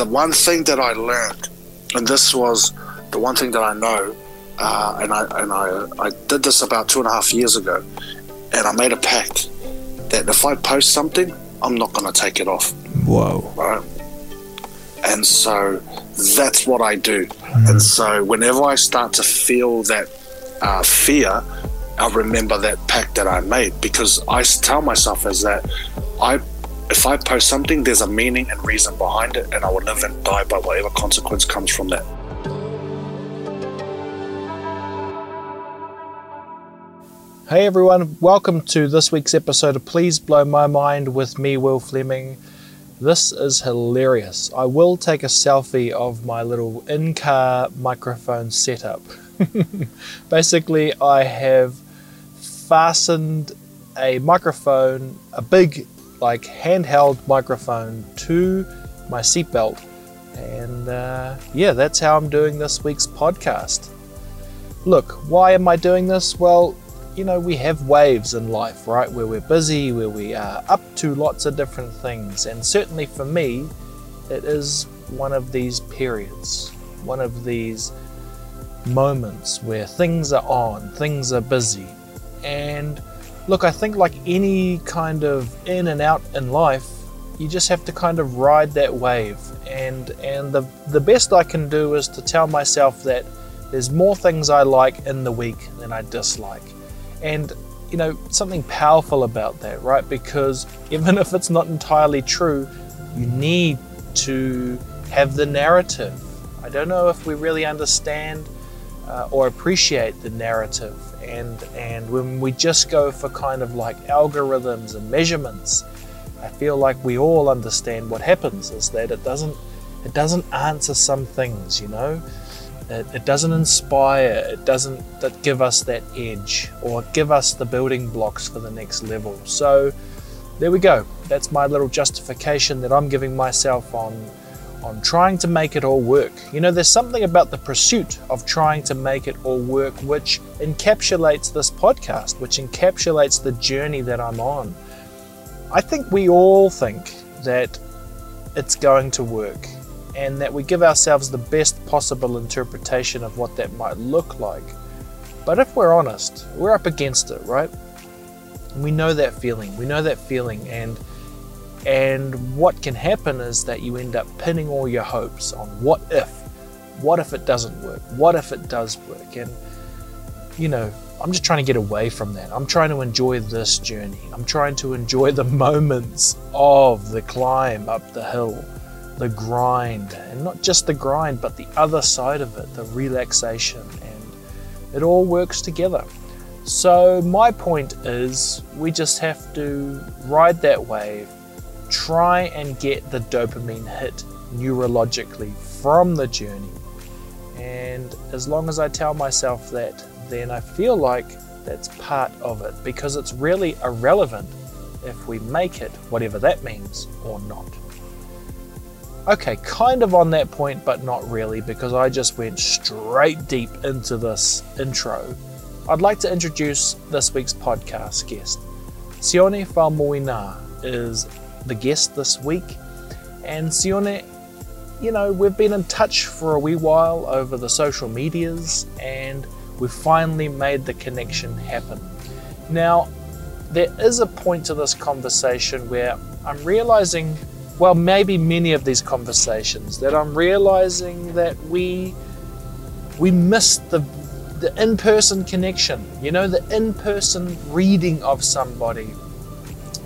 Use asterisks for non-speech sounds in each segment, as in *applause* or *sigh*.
the one thing that I learned, and this was the one thing that I know, uh, and I and I I did this about two and a half years ago, and I made a pact that if I post something, I'm not going to take it off. Whoa. Right. And so that's what I do. And so whenever I start to feel that uh, fear, I remember that pact that I made because I tell myself is that I, if I post something, there's a meaning and reason behind it, and I will live and die by whatever consequence comes from that. Hey everyone, welcome to this week's episode of Please Blow My Mind with me, Will Fleming. This is hilarious. I will take a selfie of my little in car microphone setup. *laughs* Basically, I have fastened a microphone, a big, like handheld microphone, to my seatbelt. And uh, yeah, that's how I'm doing this week's podcast. Look, why am I doing this? Well, you know, we have waves in life, right? Where we're busy, where we are up to lots of different things. And certainly for me, it is one of these periods, one of these moments where things are on, things are busy. And look, I think like any kind of in and out in life, you just have to kind of ride that wave. And and the the best I can do is to tell myself that there's more things I like in the week than I dislike. And you know, something powerful about that, right? Because *laughs* even if it's not entirely true, you need to have the narrative. I don't know if we really understand uh, or appreciate the narrative. And, and when we just go for kind of like algorithms and measurements, I feel like we all understand what happens is that it doesn't it doesn't answer some things, you know. It, it doesn't inspire. It doesn't that give us that edge or give us the building blocks for the next level. So there we go. That's my little justification that I'm giving myself on on trying to make it all work. You know, there's something about the pursuit of trying to make it all work which encapsulates this podcast, which encapsulates the journey that I'm on. I think we all think that it's going to work and that we give ourselves the best possible interpretation of what that might look like. But if we're honest, we're up against it, right? We know that feeling. We know that feeling and and what can happen is that you end up pinning all your hopes on what if. What if it doesn't work? What if it does work? And you know, I'm just trying to get away from that. I'm trying to enjoy this journey. I'm trying to enjoy the *laughs* moments of the climb up the hill, the grind, and not just the grind, but the other side of it, the relaxation, and it all works together. So, my point is, we just have to ride that wave, try and get the dopamine hit neurologically from the journey. And as long as I tell myself that, then I feel like that's part of it because it's really irrelevant if we make it, whatever that means, or not. Okay, kind of on that point, but not really because I just went straight deep into this intro. I'd like to introduce this week's podcast guest. Sione Faumuina is the guest this week, and Sione you know, we've been in touch for a wee while over the social medias and we've finally made the connection happen. Now, there is a point to this conversation where I'm realizing, well, maybe many of these conversations, that I'm realizing that we we missed the the in-person connection, you know, the in-person reading of somebody.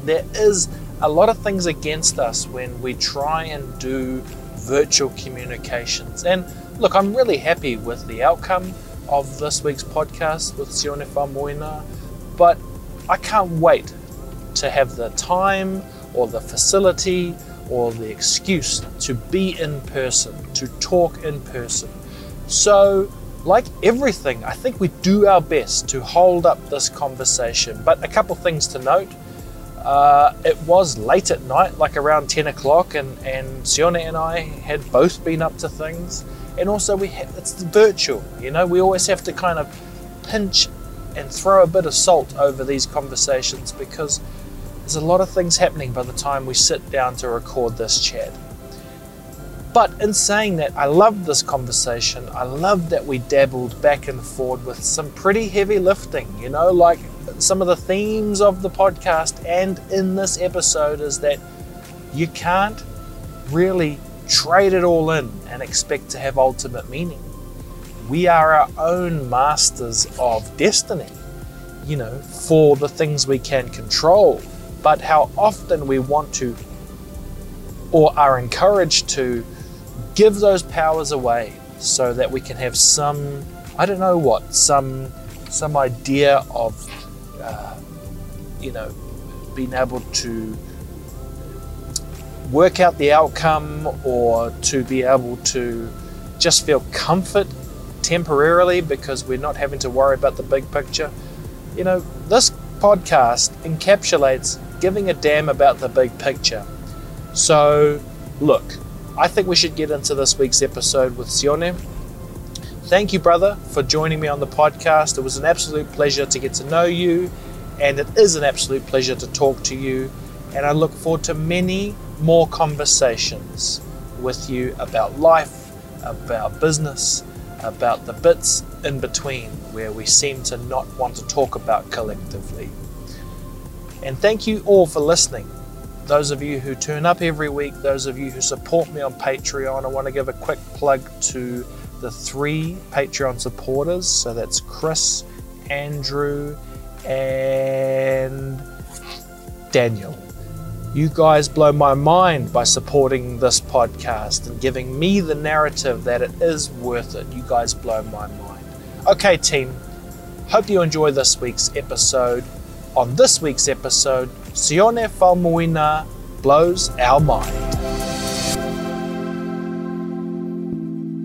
There is a lot of things against us when we try and do virtual communications. And look, I'm really happy with the outcome of this week's podcast with Sione Faumuina, but I can't wait to have the time or the facility or the excuse to be in person, to talk in person. So, like everything, I think we do our best to hold up this conversation. But a couple things to note. Uh, it was late at night, like around 10 o'clock, and, and Sione and I had both been up to things. And also, we ha- it's virtual, you know, we always have to kind of pinch and throw a bit of salt over these conversations because there's a lot of things happening by the time we sit down to record this chat. But in saying that, I love this conversation. I love that we dabbled back and forward with some pretty heavy lifting, you know, like some of the themes of the podcast and in this episode is that you can't really trade it all in and expect to have ultimate meaning. We are our own masters of destiny, you know, for the things we can control. But how often we want to or are encouraged to give those powers away so that we can have some, I don't know what, some some idea of, uh, you know, being able to work out the outcome or to be able to just feel comfort temporarily because we're not having to worry about the big picture. You know, this podcast encapsulates giving a damn about the big picture. So, look, I think we should get into this week's episode with Sione. Thank you, brother, for joining me on the podcast. It was an absolute pleasure to get to know you, and it is an absolute pleasure to talk to you. And I look forward to many more conversations with you about life, about business, about the bits in between where we seem to not want to talk about collectively. And thank you all for listening. Those of you who turn up every week, those of you who support me on Patreon, I want to give a quick plug to the three Patreon supporters. So that's Chris, Andrew, and Daniel. You guys blow my mind by supporting this podcast and giving me the narrative that it is worth it. You guys blow my mind. Okay, team, hope you enjoy this week's episode. On this week's episode, Sione Faumuina blows our mind.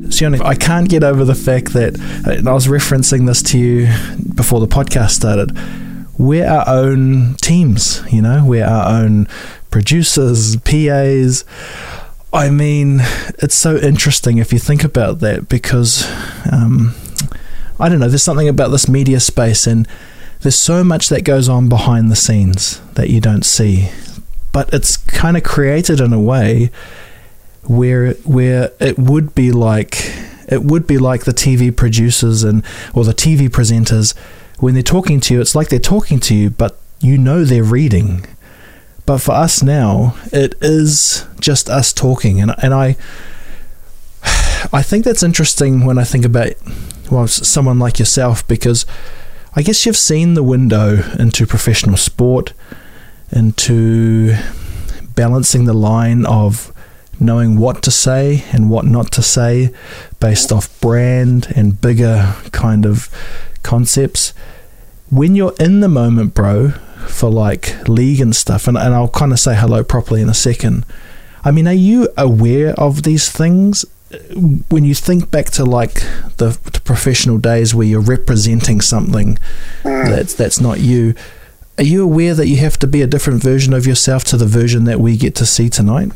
Sione, I can't get over the fact that, and I was referencing this to you before the podcast started, we're our own teams, you know, we're our own producers, PAs. I mean, it's so interesting if you think about that because um, I don't know, there's something about this media space, and there's so much that goes on behind the scenes that you don't see. But it's kind of created in a way where where it would be like it would be like the TV producers and or the TV presenters when they're talking to you. It's like they're talking to you, but you know they're reading but for us now, it is just us talking, and and I *sighs* I think that's interesting when I think about well someone like yourself because I guess you've seen the window into professional sport, into balancing the line of knowing what to say and what not to say based off brand and bigger kind of concepts. When you're in the moment, bro, for like league and stuff, and, and I'll kind of say hello properly in a second. I mean, are you aware of these things when you think back to like the, the professional days where you're representing something mm. that's that's not you? Are you aware that you have to be a different version of yourself to the version that we get to see tonight?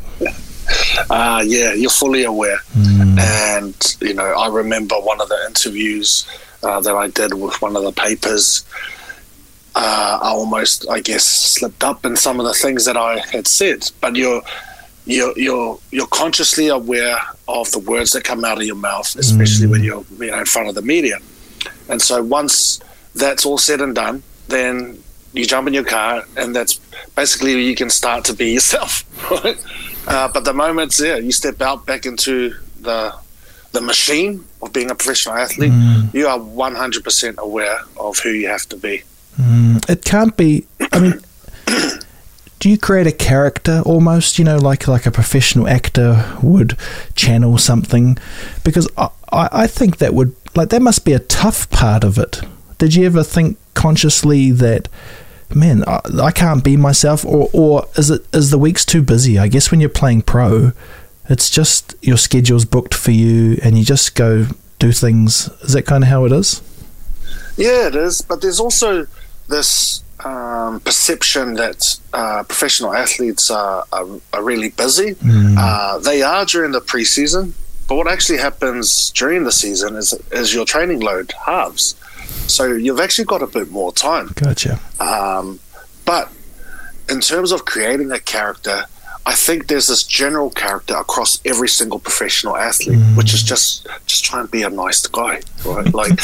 Uh, yeah, you're fully aware. Mm. And, you know, I remember one of the interviews uh, that I did with one of the papers uh, I almost, I guess, slipped up in some of the things that I had said. But you're you're you're you're consciously aware of the words that come out of your mouth, especially mm. when you're you know in front of the media. And so once that's all said and done, then you jump in your car, and that's basically you can start to be *laughs* yourself. Right? Uh, but the moment, yeah, you step out back into the the machine of being a professional athlete, mm. you are 100% aware of who you have to be. Mm, it can't be. I mean, *clears throat* do you create a character almost? You know, like like a professional actor would channel something, because I I think that would like that must be a tough part of it. Did you ever think consciously that? Man, I, I can't be myself, or, or is it is the weeks too busy? I guess when you're playing pro, it's just your schedule's booked for you, and you just go do things. Is that kind of how it is? Yeah, it is. But there's also this um, perception that uh, professional athletes are, are, are really busy. Mm. Uh, they are during the preseason, but what actually happens during the season is, is your training load halves. So you've actually got a bit more time. Gotcha. Um, but in terms of creating a character, I think there's this general character across every single professional athlete, mm. which is just just try and be a nice guy, right? like,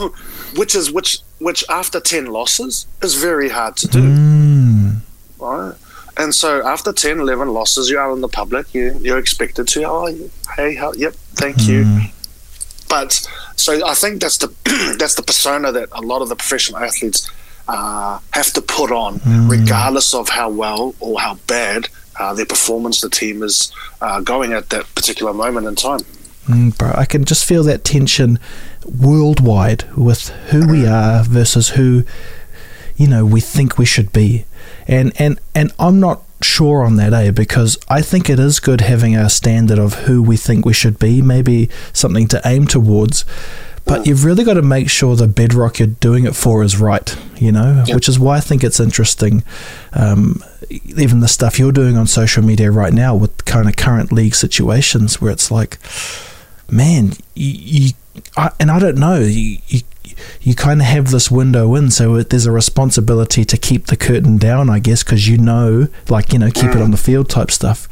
*laughs* which is which which after ten losses is very hard to do, mm. right? And so after 10, 11 losses, you're out in the public, you, you're expected to, oh, hey, how, yep, thank mm. you. But so I think that's the *clears throat* that's the persona that a lot of the professional athletes uh, have to put on, mm. regardless of how well or how bad uh, their performance the team is uh, going at that particular moment in time. Mm, bro, I can just feel that tension worldwide with who we are versus who you know we think we should be, and and and I'm not sure on that, eh? Because I think it is good having a standard of who we think we should be, maybe something to aim towards. But you've really got to make sure the bedrock you're doing it for is right, you know, yep. which is why I think it's interesting. Um, even the stuff you're doing on social media right now with kind of current league situations where it's like, man, you, you I, and I don't know, you, you you kind of have this window in, so there's a responsibility to keep the curtain down, I guess, because you know, like you know, keep it on the field type stuff.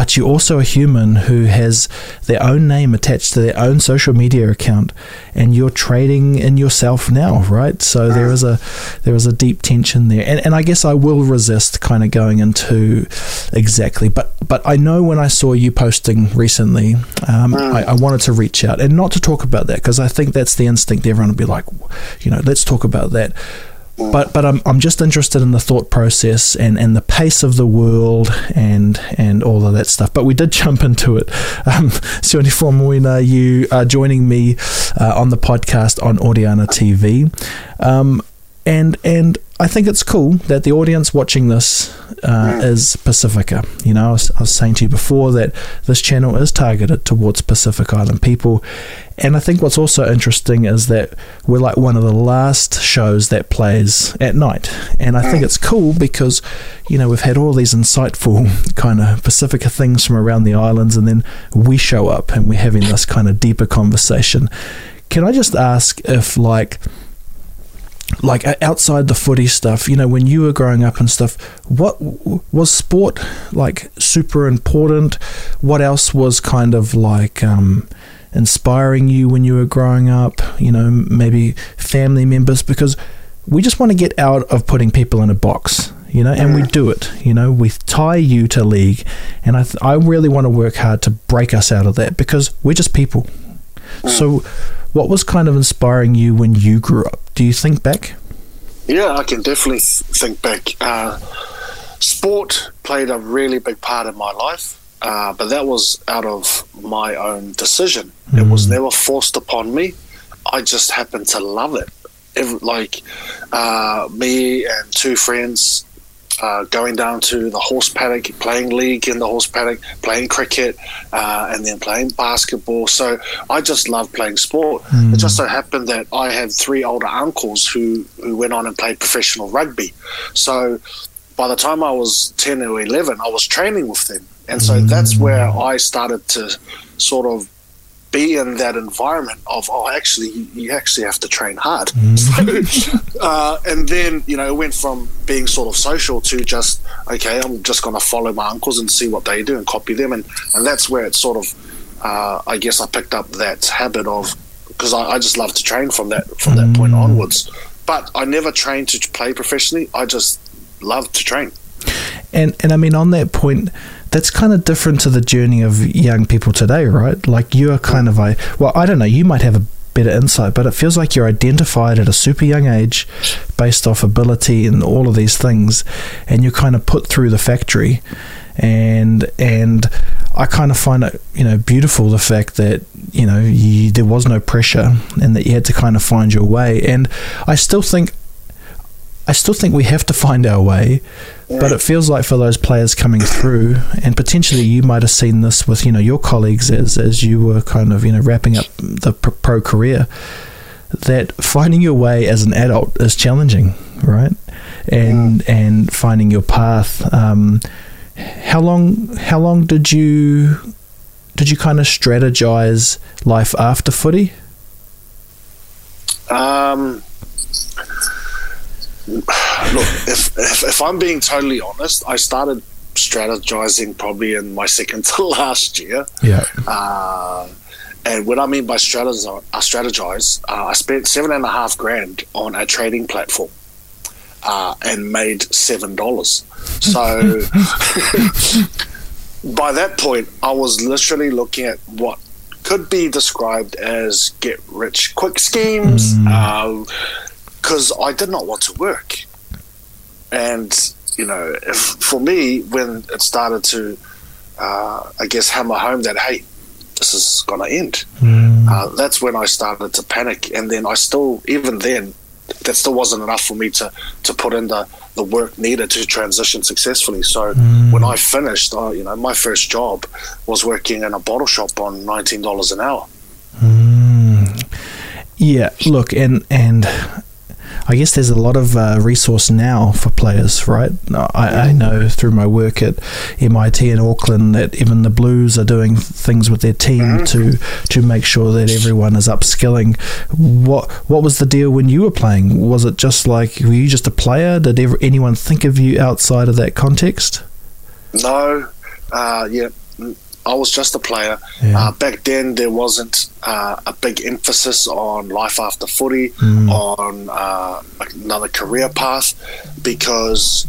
But you're also a human who has their own name attached to their own social media account, and you're trading in yourself now, right? So there is a there is a deep tension there, and and I guess I will resist kind of going into exactly, but but I know when I saw you posting recently, um, I, I wanted to reach out and not to talk about that because I think that's the instinct. Everyone would be like, you know, let's talk about that. But but I'm, I'm just interested in the thought process and, and the pace of the world and and all of that stuff. But we did jump into it. Um, *laughs* Sione Faumuina, you are joining me uh, on the podcast on Audiana TV. Um, and and I think it's cool that the audience watching this uh, is Pacifica. You know, I was, I was, saying to you before that this channel is targeted towards Pacific Island people, and I think what's also interesting is that we're like one of the last shows that plays at night, and I think it's cool because you know we've had all these insightful *laughs* kind of Pacifica things from around the islands, and then we show up and we're having this kind of deeper conversation. Can I just ask if like like outside the footy stuff, you know, when you were growing up and stuff, what was sport like super important? What else was kind of like um, inspiring you when you were growing up? You know, maybe family members, because we just want to get out of putting people in a box, you know, and we do it. You know, we tie you to league, and I, th- I really want to work hard to break us out of that because we're just people. So what was kind of inspiring you when you grew up? Do you think back? Yeah, I can definitely think back. Uh, sport played a really big part in my life, uh, but that was out of my own decision. Mm. It was mm. never forced upon me. I just happened to love it. Every, like uh, me and two friends uh, going down to the horse paddock, playing league in the horse paddock, playing cricket, uh, and then playing basketball. So I just love playing sport. Mm. It just so happened that I had three older uncles who, who went on and played professional rugby. So by the time I was 10 or 11, I was training with them. And so mm. that's where I started to sort of be in that environment of oh actually you, actually have to train hard. Mm. *laughs* uh, and then you know it went from being sort of social to just okay i'm just going to follow my uncles and see what they do and copy them. And and that's where it sort of uh, i guess i picked up that habit of because I, I, just love to train from that from that mm. point onwards. But i never trained to play professionally. I just love to train. And and i mean on that point that's kind of different to the journey of young people today, right? Like you are kind of a well, I don't know. You might have a better insight, but it feels like you're identified at a super young age based off ability and all of these things, and you're kind of put through the factory. And and I kind of find it you know beautiful the fact that you know you, there was no pressure and that you had to kind of find your way. And I still think I still think we have to find our way but it feels like for those players coming through, and potentially you might have seen this with you know your colleagues as as you were kind of you know wrapping up the pro career, that finding your way as an adult is challenging, right? And yeah. and finding your path. Um, how long how long did you did you kind of strategize life after footy? Um look, if, if, if I'm being totally honest, I started strategizing probably in my second *laughs* to last year. Yeah. Uh, and what I mean by strategize, uh, strategize uh, I spent seven and a half grand on a trading platform uh, and made seven dollars. So *laughs* by that point, I was literally looking at what could be described as get rich quick schemes because uh, I did not want to work. And, you know, if, for me, when it started to, uh, I guess, hammer home that, hey, this is going to end, Mm. uh, that's when I started to panic. And then I still, even then, that still wasn't enough for me to, to put in the, the work needed to transition successfully. So when I finished, uh, you know, my first job was working in a bottle shop on nineteen dollars an hour. Yeah, look, and and I guess there's a lot of uh, resource now for players, right? I, I know through my work at MIT in Auckland that even the Blues are doing things with their team to to make sure that everyone is upskilling. What what was the deal when you were playing? Was it just like were you just a player? Did ever, anyone think of you outside of that context? No, uh, yeah, I was just a player. Yeah. Uh, back then, there wasn't uh, a big emphasis on life after footy, on uh, another career path, because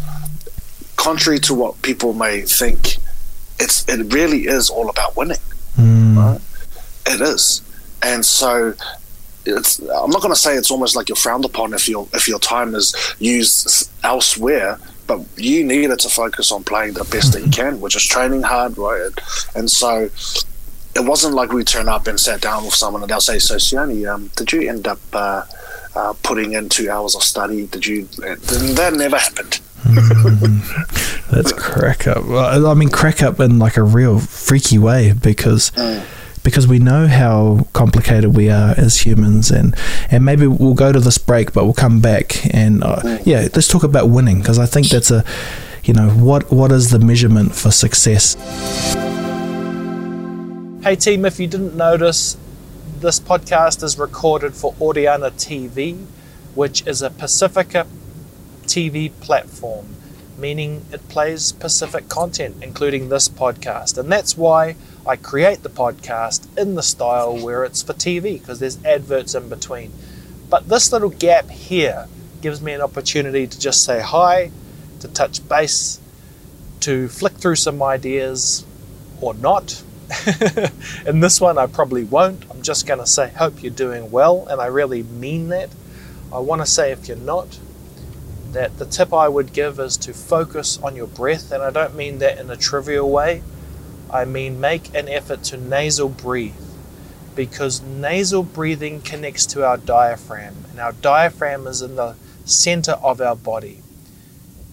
contrary to what people may think, it's it really is all about winning. Right? It is, and so. It's, I'm not going to say it's almost like you're frowned upon if your if your time is used elsewhere, but you needed to focus on playing the best that you can, which is training hard, right? And so it wasn't like we turn up and sat down with someone and they'll say, "So, Sione, um, did you end up uh, uh, putting in two hours of study? Did you?" That never happened. *laughs* That's crack up. I mean, crack up in like a real freaky way because because we know how complicated we are as humans, and and maybe we'll go to this break, but we'll come back and uh, yeah, let's talk about winning because I think that's a you know what what is the measurement for success? Hey team, if you didn't notice, this podcast is recorded for Audiana TV, which is a Pacifica TV platform, meaning it plays Pacific content, including this podcast. And that's why I create the podcast in the style where it's for TV, because there's adverts in between. But this little gap here gives me an opportunity to just say hi, to touch base, to flick through some ideas or not. *laughs* In this one, I probably won't. I'm just going to say, hope you're doing well, and I really mean that. I want to say, if you're not, that the tip I would give is to focus on your breath, and I don't mean that in a trivial way. I mean, make an effort to nasal breathe because nasal breathing connects to our diaphragm, and our diaphragm is in the center of our body.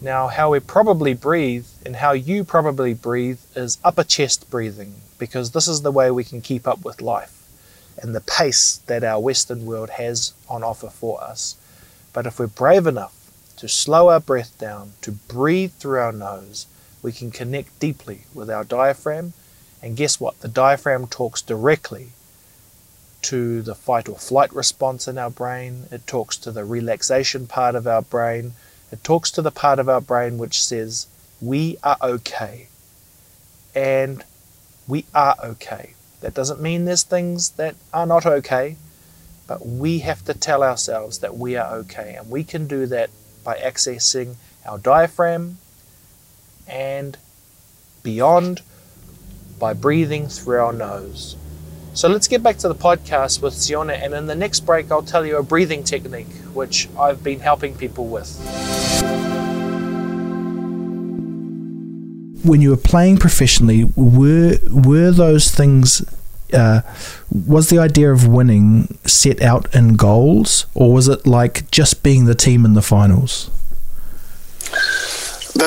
Now, how we probably breathe and how you probably breathe is upper chest breathing because this is the way we can keep up with life and the pace that our Western world has on offer for us. But if we're brave enough to slow our breath down, to breathe through our nose, we can connect deeply with our diaphragm. And guess what? The diaphragm talks directly to the fight or flight response in our brain, it talks to the relaxation part of our brain, it talks to the part of our brain which says, We are okay. And we are okay. That doesn't mean there's things that are not okay, but we have to tell ourselves that we are okay. And we can do that by accessing our diaphragm and beyond by breathing through our nose. So let's get back to the podcast with Siona, and in the next break, I'll tell you a breathing technique which I've been helping people with. When you were playing professionally, were were those things? Uh, was the idea of winning set out in goals, or was it like just being the team in the finals?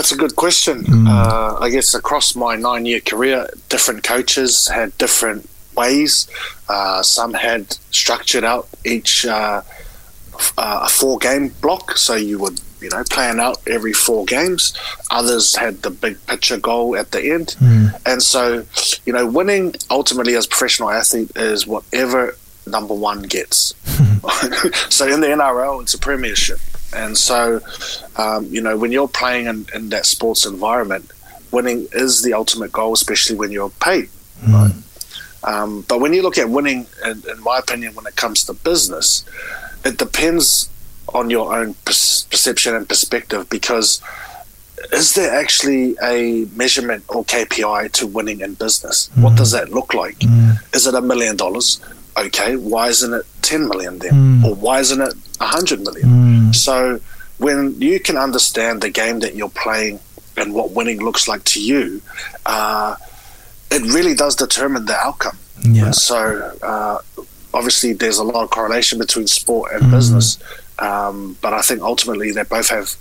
That's a good question. Uh, I guess across my nine year career, different coaches had different ways. Uh, some had structured out each uh, uh, a four game block, so you would you know plan out every four games. Others had the big picture goal at the end, and so you know winning ultimately as a professional athlete is whatever number one gets. *laughs* *laughs* so in the NRL, it's a premiership. And so, um, you know, when you're playing in, in that sports environment, winning is the ultimate goal, especially when you're paid. Right? Um, but when you look at winning, in, in my opinion, when it comes to business, it depends on your own per- perception and perspective because is there actually a measurement or KPI to winning in business? What does that look like? Is it a million dollars? Okay, why isn't it 10 million then? Or why isn't it 100 million? So when you can understand the game that you're playing and what winning looks like to you, uh, it really does determine the outcome. Yeah. So uh, obviously, there's a lot of correlation between sport and business, um, but I think ultimately they both have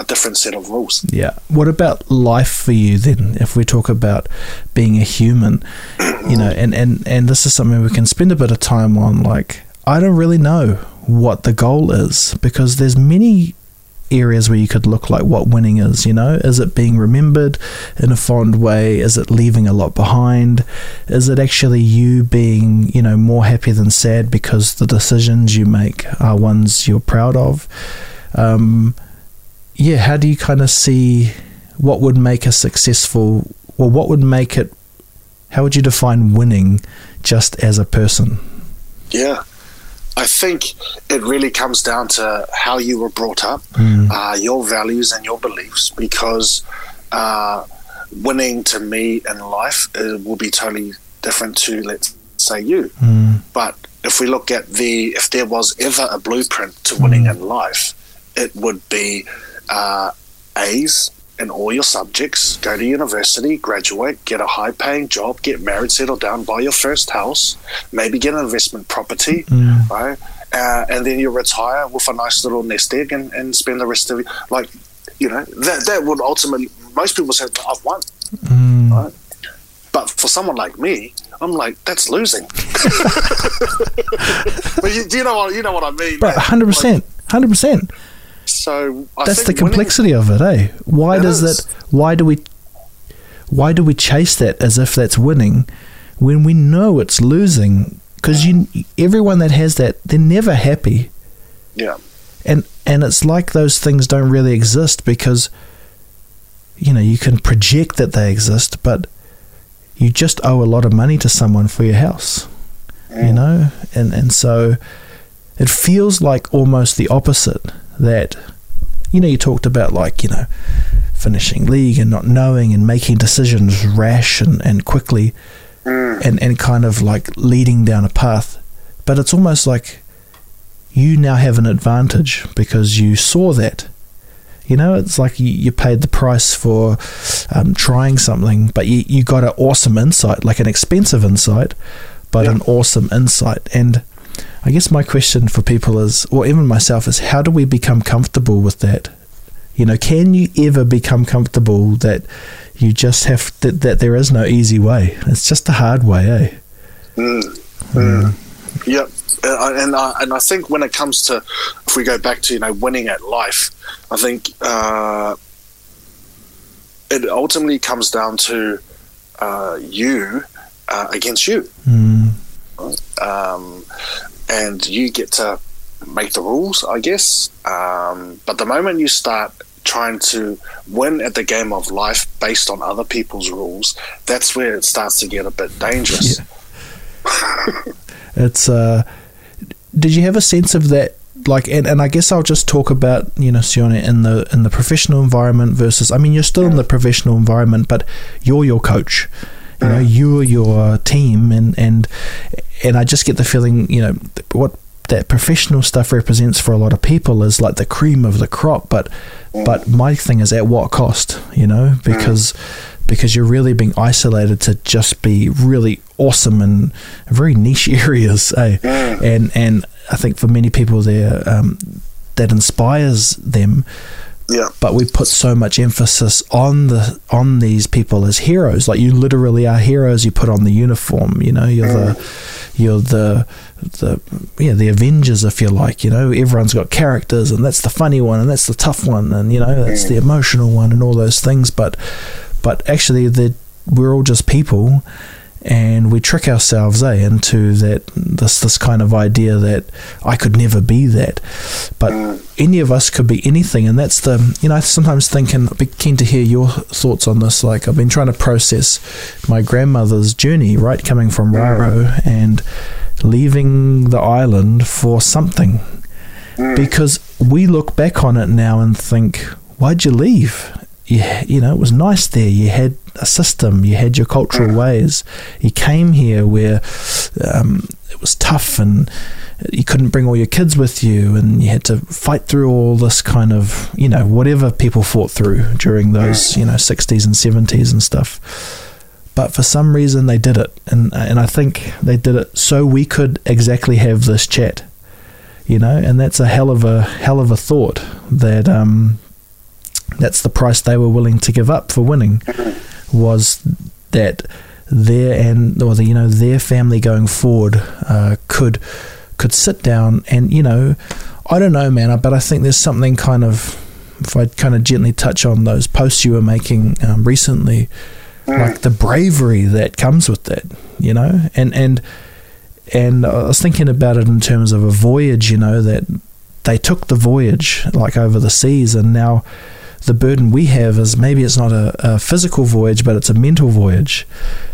a different set of rules. Yeah. What about life for you then? If we talk about being a human, you know, and, and, and this is something we can spend a bit of time on. Like, I don't really know what the goal is because there's many areas where you could look like what winning is, you know? Is it being remembered in a fond way? Is it leaving a lot behind? Is it actually you being, you know, more happy than sad because the decisions you make are ones you're proud of? Um, yeah, how do you kind of see what would make a successful, well, what would make it, how would you define winning just as a person? Yeah. I think it really comes down to how you were brought up, Mm. uh, your values and your beliefs, because uh, winning to me in life uh, will be totally different to, let's say, you. Mm. But if we look at the, if there was ever a blueprint to winning in life, it would be uh, A's in all your subjects, go to university, graduate, get a high paying job, get married, settle down, buy your first house, maybe get an investment property, right? Uh, and then you retire with a nice little nest egg and, and spend the rest of it. Like, you know, that, that would ultimately, most people say, I've won, Mm. right? But for someone like me, I'm like, that's losing. *laughs* but you, do you know what you know what I mean? Man? hundred percent, hundred percent. So I That's the think winning- complexity of it, eh? Why It does is. that? Why do we? Why do we chase that as if that's winning, when we know it's losing? Because you, everyone that has that, they're never happy, yeah, and and it's like those things don't really exist because, you know, you can project that they exist, but you just owe a lot of money to someone for your house, you know, and and so it feels like almost the opposite that you know you talked about like you know finishing league and not knowing and making decisions rash and, and quickly and and kind of like leading down a path. But it's almost like you now have an advantage because you saw that. You know it's like you, you paid the price for um, trying something but you, you got an awesome insight like an expensive insight but Yeah. an awesome insight. And I guess my question for people is, or even myself, is how do we become comfortable with that? You know, can you ever become comfortable that you just have that, that there is no easy way? It's just a hard way, eh? Yep. Uh, and I, and I think when it comes to if we go back to you know winning at life, I think uh, it ultimately comes down to uh, you uh, against you, Mm, um, and you get to make the rules, I guess. Um, but the moment you start trying to win at the game of life based on other people's rules, that's where it starts to get a bit dangerous. Yeah. it's. Uh, did you have a sense of that? Like, and, and I guess I'll just talk about you know Sione in the in the professional environment versus. I mean, you're still in the professional environment, but you're your coach. You know, you're your team, and and and I just get the feeling, you know, what that professional stuff represents for a lot of people is like the cream of the crop. But but my thing is at what cost? You know, because because you're really being isolated to just be really awesome in very niche *laughs* areas, eh? And and I think for many people there, um, that inspires them Yeah. but we put so much emphasis on the on these people as heroes. Like you literally are heroes. You put on the uniform you know you're the mm. you're the the yeah the avengers if you like you know. Everyone's got characters and that's the funny one and that's the tough one and you know that's the mm. emotional one and all those things. But but actually we're all just people and we trick ourselves eh, into that this this kind of idea that I could never be that, but any of us could be anything, and that's the you know I sometimes think and I'd be keen to hear your thoughts on this. Like I've been trying to process my grandmother's journey, right, coming from Raro and leaving the island for something, because we look back on it now and think, why'd you leave? You, you know, it was nice there. You had a system, you had your cultural ways. You came here where um, it was tough and you couldn't bring all your kids with you and you had to fight through all this kind of, you know, whatever people fought through during those, you know, 60s and 70s and stuff. But for some reason they did it. And, and I think they did it so we could exactly have this chat you know, and that's a hell of a hell of a thought that um, that's the price they were willing to give up for winning was that their and or the, you know their family going forward uh, could could sit down and you know I don't know man but I think there's something kind of if I kind of gently touch on those posts you were making um, recently like the bravery that comes with that you know? And and and I was thinking about it in terms of a voyage, you know, that they took the voyage like over the seas, and now the burden we have is maybe it's not a, a physical voyage, but it's a mental voyage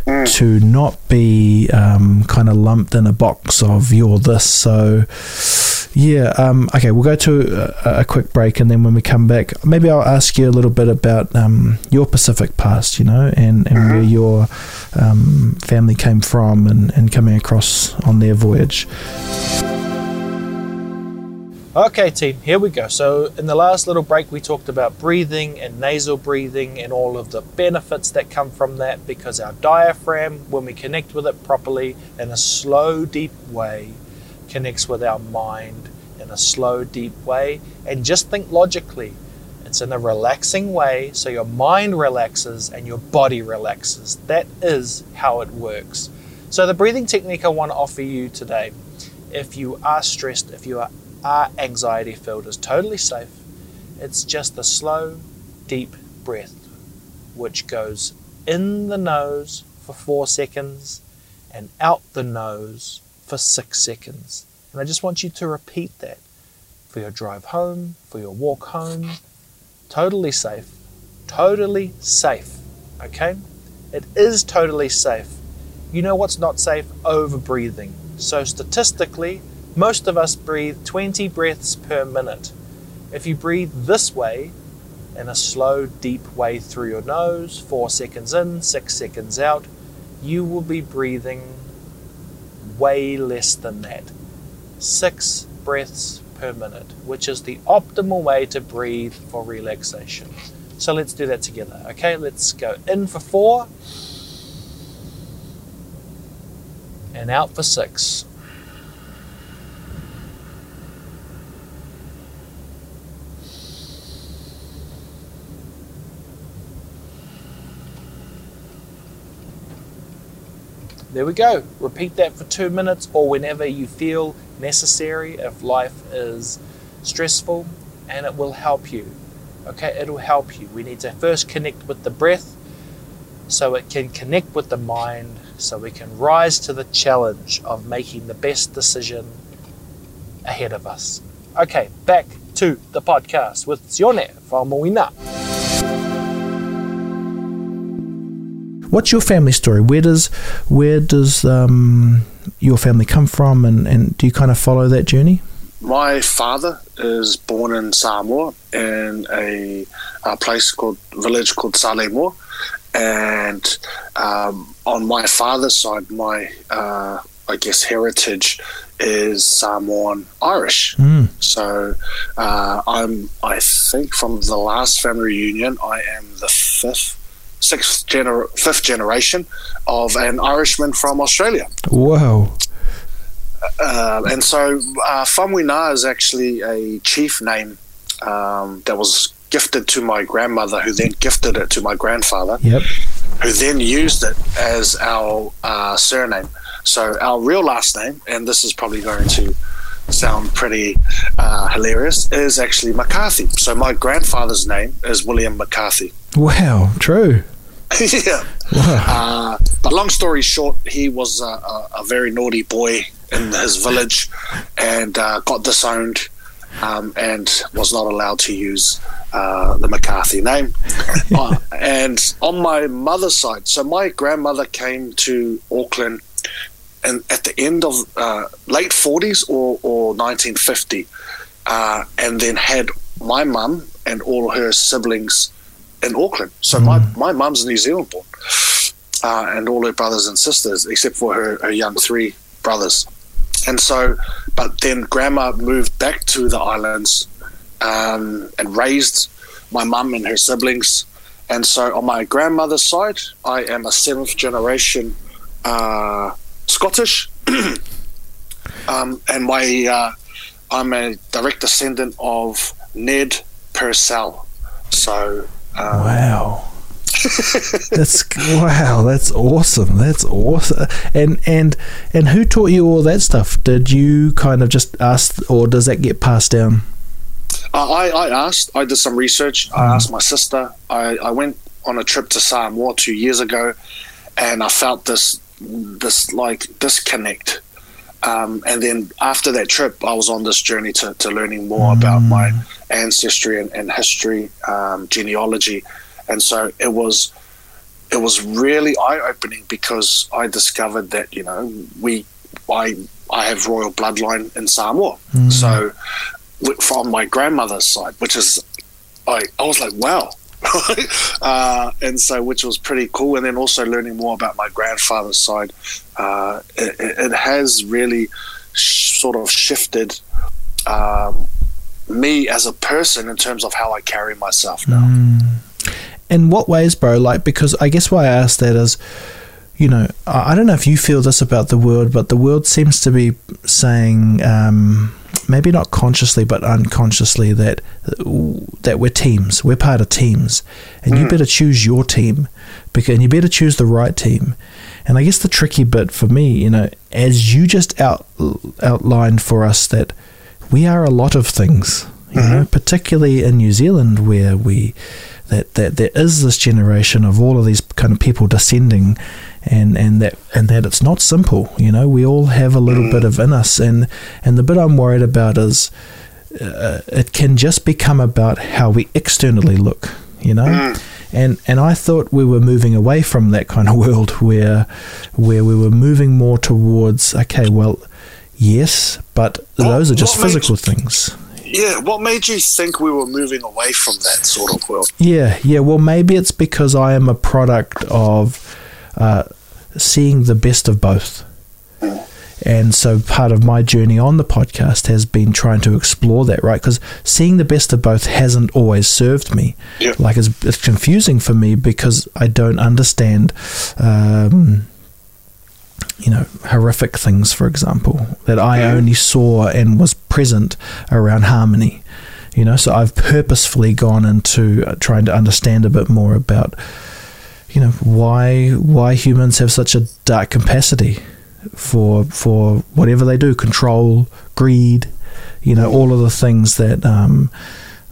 to not be um, kind of lumped in a box of you're this. So, yeah, um, okay, we'll go to a, a, quick break, and then when we come back, maybe I'll ask you a little bit about um, your Pacific past, you know, and, and where your um, family came from and, and coming across on their voyage. Okay, team, here we go. So, in the last little break, we talked about breathing and nasal breathing and all of the benefits that come from that because our diaphragm, when we connect with it properly in a slow, deep way, connects with our mind in a slow, deep way. And just think logically, it's in a relaxing way, so your mind relaxes and your body relaxes. That is how it works. So, the breathing technique I want to offer you today, if you are stressed, if you are are anxiety filled is totally safe. It's just the slow, deep breath which goes in the nose for four seconds and out the nose for six seconds. And I just want you to repeat that for your drive home, for your walk home. Totally safe. Totally safe. Okay? It is totally safe. You know what's not safe? Over breathing. So, statistically, most of us breathe 20 breaths per minute. If you breathe this way, in a slow, deep way through your nose, four seconds in, six seconds out, you will be breathing way less than that. Six breaths per minute, which is the optimal way to breathe for relaxation. So let's do that together. Okay, let's go in for four and out for six. There we go. Repeat that for two minutes or whenever you feel necessary if life is stressful, and it will help you. Okay, it'll help you. We need to first connect with the breath so it can connect with the mind so we can rise to the challenge of making the best decision ahead of us. Okay, back to the podcast with Sione from What's your family story? Where does where does um, your family come from, and, and do you kind of follow that journey? My father is born in Samoa in a, a place called village called Salemua, and um, on my father's side, my uh, I guess heritage is Samoan Irish. Mm. So uh, I'm I think from the last family reunion, I am the fifth sixth gener- fifth generation of an Irishman from Australia. Wow. Uh, and so uh, Faumuina is actually a chief name um, that was gifted to my grandmother, who then gifted it to my grandfather, Yep. who then used it as our uh, surname. So our real last name, and this is probably going to sound pretty uh, hilarious, is actually McCarthy. So my grandfather's name is William McCarthy. Wow. True. *laughs* yeah. Uh, but long story short, he was a, a, a, very naughty boy in his village and uh, got disowned um, and was not allowed to use uh, the McCarthy name. *laughs* uh, and on my mother's side, so my grandmother came to Auckland and at the end of uh, late 40s or, or 1950, uh, and then had my mum and all her siblings in Auckland. So mm. my, my mum's New Zealand born, uh, and all her brothers and sisters, except for her, her young three brothers. And so, but then grandma moved back to the islands um, and raised my mum and her siblings. And so on my grandmother's side, I am a seventh generation uh, Scottish. *clears throat* um, and my uh, I'm a direct descendant of Ned Purcell. So um, wow. *laughs* that's wow. That's awesome. That's awesome. And and and who taught you all that stuff? Did you kind of just ask, or does that get passed down? Uh, I I asked. I did some research. Mm. I asked my sister. I I went on a trip to Samoa two years ago, and I felt this this like disconnect. Um, and then after that trip, I was on this journey to, to learning more mm. about my ancestry and, and history, um, genealogy, and so it was it was really eye opening because I discovered that you know we I I have royal bloodline in Samoa, mm. so from my grandmother's side, which is I I was like wow *laughs* uh, and so which was pretty cool. And then also learning more about my grandfather's side, uh, it, it, has really sh- sort of shifted um, me as a person in terms of how I carry myself now. Mm. In what ways, bro? Like, because I guess why I asked that is, you know, I don't know if you feel this about the world, but the world seems to be saying. Um, maybe not consciously but unconsciously that that we're teams we're part of teams and mm. you better choose your team because and you better choose the right team and i guess the tricky bit for me you know as you just out outlined for us that we are a lot of things you mm-hmm. know particularly in new zealand where we that, that there is this generation of all of these kind of people descending and and that and that it's not simple. You know, we all have a little bit of in us, and and the bit I'm worried about is uh, it can just become about how we externally look. You know. And, and I thought we were moving away from that kind of *laughs* world where where we were moving more towards okay well yes but what, those are just physical made, things yeah what made you think we were moving away from that sort of world yeah yeah well maybe it's because I am a product of uh, seeing the best of both. And so part of my journey on the podcast has been trying to explore that, right? Because seeing the best of both hasn't always served me. Yep. Like it's, it's, confusing for me because I don't understand, um, you know, horrific things, for example, that I only saw and was present around harmony. You know, so I've purposefully gone into uh, trying to understand a bit more about you know why why humans have such a dark capacity for for whatever they do control greed you know all of the things that um,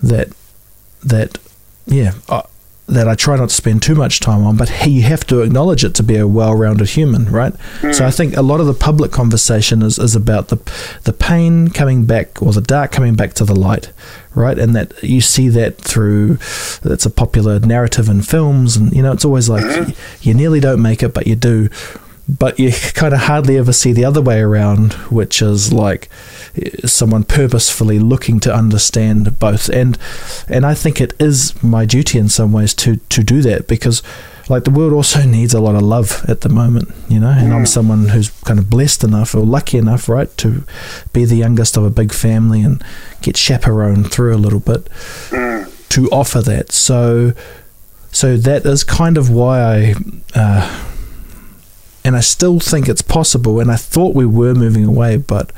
that that yeah uh, that I try not to spend too much time on, but you have to acknowledge it to be a well-rounded human, right? Mm. So I think a lot of the public conversation is, is about the the pain coming back or the dark coming back to the light, right? And that you see that through it's a popular narrative in films, and you know it's always like mm-hmm. you nearly don't make it, but you do. But you kind of hardly ever see the other way around, which is like someone purposefully looking to understand both. And and I think it is my duty in some ways to to do that because like the world also needs a lot of love at the moment, you know. And. I'm someone who's kind of blessed enough or lucky enough, right, to be the youngest of a big family and get chaperoned through a little bit mm. to offer that. So, so that is kind of why I. Uh, and I still think it's possible, and I thought we were moving away, but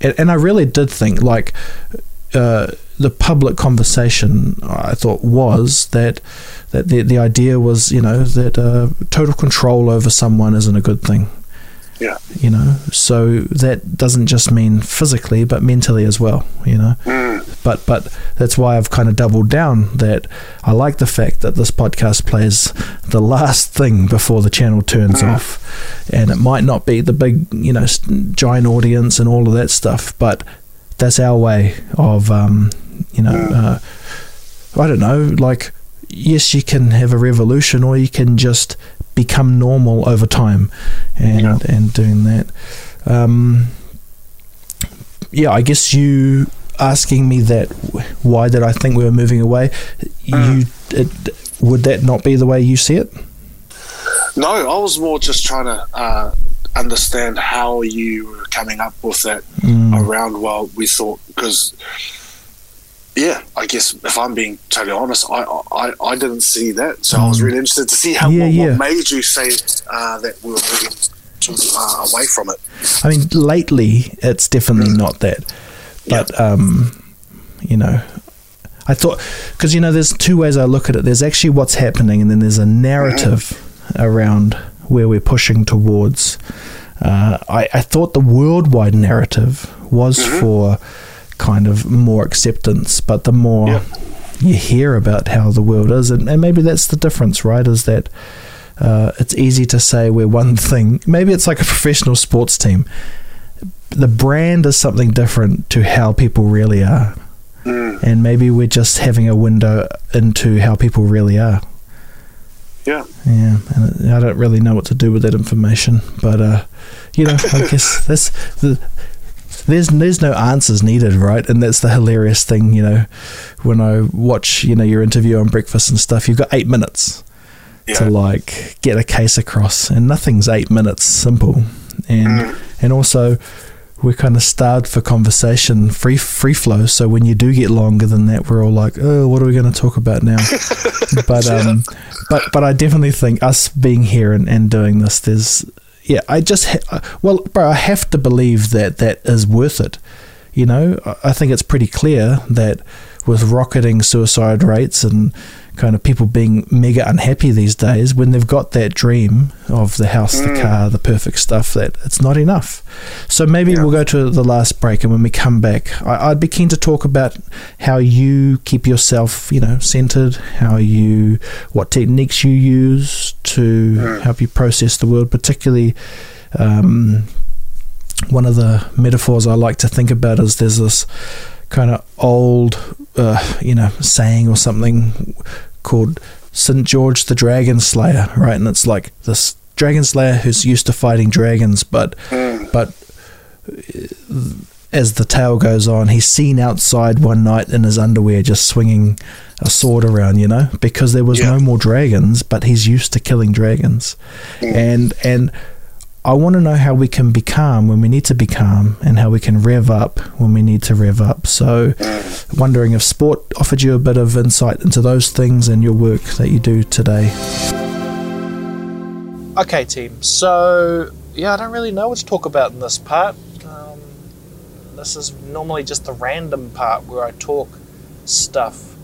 and, and I really did think like uh, the public conversation I thought was that that the the idea was you know that uh, total control over someone isn't a good thing. Yeah. You know, so that doesn't just mean physically, but mentally as well. You know, mm. But but that's why I've kind of doubled down that I like the fact that this podcast plays the last thing before the channel turns Mm. off, and it might not be the big you know giant audience and all of that stuff, but that's our way of um, you know Mm. uh, I don't know like yes you can have a revolution or you can just become normal over time and Yeah. and doing that. Um, yeah, I guess you asking me that why did I think we were moving away? You it, would that not be the way you see it? No, I was more just trying to uh, understand how you were coming up with that Mm. around while we thought because yeah i guess if i'm being totally honest i i, I didn't see that so i was Mm. really interested to see how Yeah, what, yeah. what made you say uh, that we were moving to, uh, away from it I mean, lately it's definitely not that, but um, you know, I thought because you know, there's two ways I look at it. There's actually what's happening, and then there's a narrative around where we're pushing towards. Uh, I, I thought the worldwide narrative was for kind of more acceptance, but the more Yeah. you hear about how the world is, and, and maybe that's the difference, right? Is that uh, it's easy to say we're one thing. Maybe it's like a professional sports team. The brand is something different to how people really are. Mm. And maybe we're just having a window into how people really are. yeah Yeah, and I don't really know what to do with that information, but uh, you know, I guess *laughs* that's the. There's there's no answers needed, right? And that's the hilarious thing, you know, when I watch you know your interview on breakfast and stuff. You've got eight minutes yeah to like get a case across, and nothing's eight minutes simple, and Mm. and also we're kind of starved for conversation, free free flow. So when you do get longer than that, we're all like, oh, what are we going to talk about now? *laughs* but um, but but I definitely think us being here and, and doing this, there's yeah, I just ha- well, bro, I have to believe that that is worth it. You know, I- I think it's pretty clear that with rocketing suicide rates and kind of people being mega unhappy these days, when they've got that dream of the house, the car, the perfect stuff, that it's not enough. So maybe we'll go to the last break, and when we come back, I, I'd be keen to talk about how you keep yourself, you know, centered, how you, what techniques you use to help you process the world, particularly. Um, one of the metaphors I like to think about is there's this kind of old, uh, you know, saying or something called St. George the Dragon Slayer, right? And it's like this dragon slayer who's used to fighting dragons, but but uh, as the tale goes on, he's seen outside one night in his underwear just swinging a sword around, you know, because there was Yeah. no more dragons, but he's used to killing dragons. And and I want to know how we can be calm when we need to be calm and how we can rev up when we need to rev up. So, wondering if sport offered you a bit of insight into those things and your work that you do today. Okay, team. So, yeah, I don't really know what to talk about in this part. Um, this is normally just the random part where I talk stuff.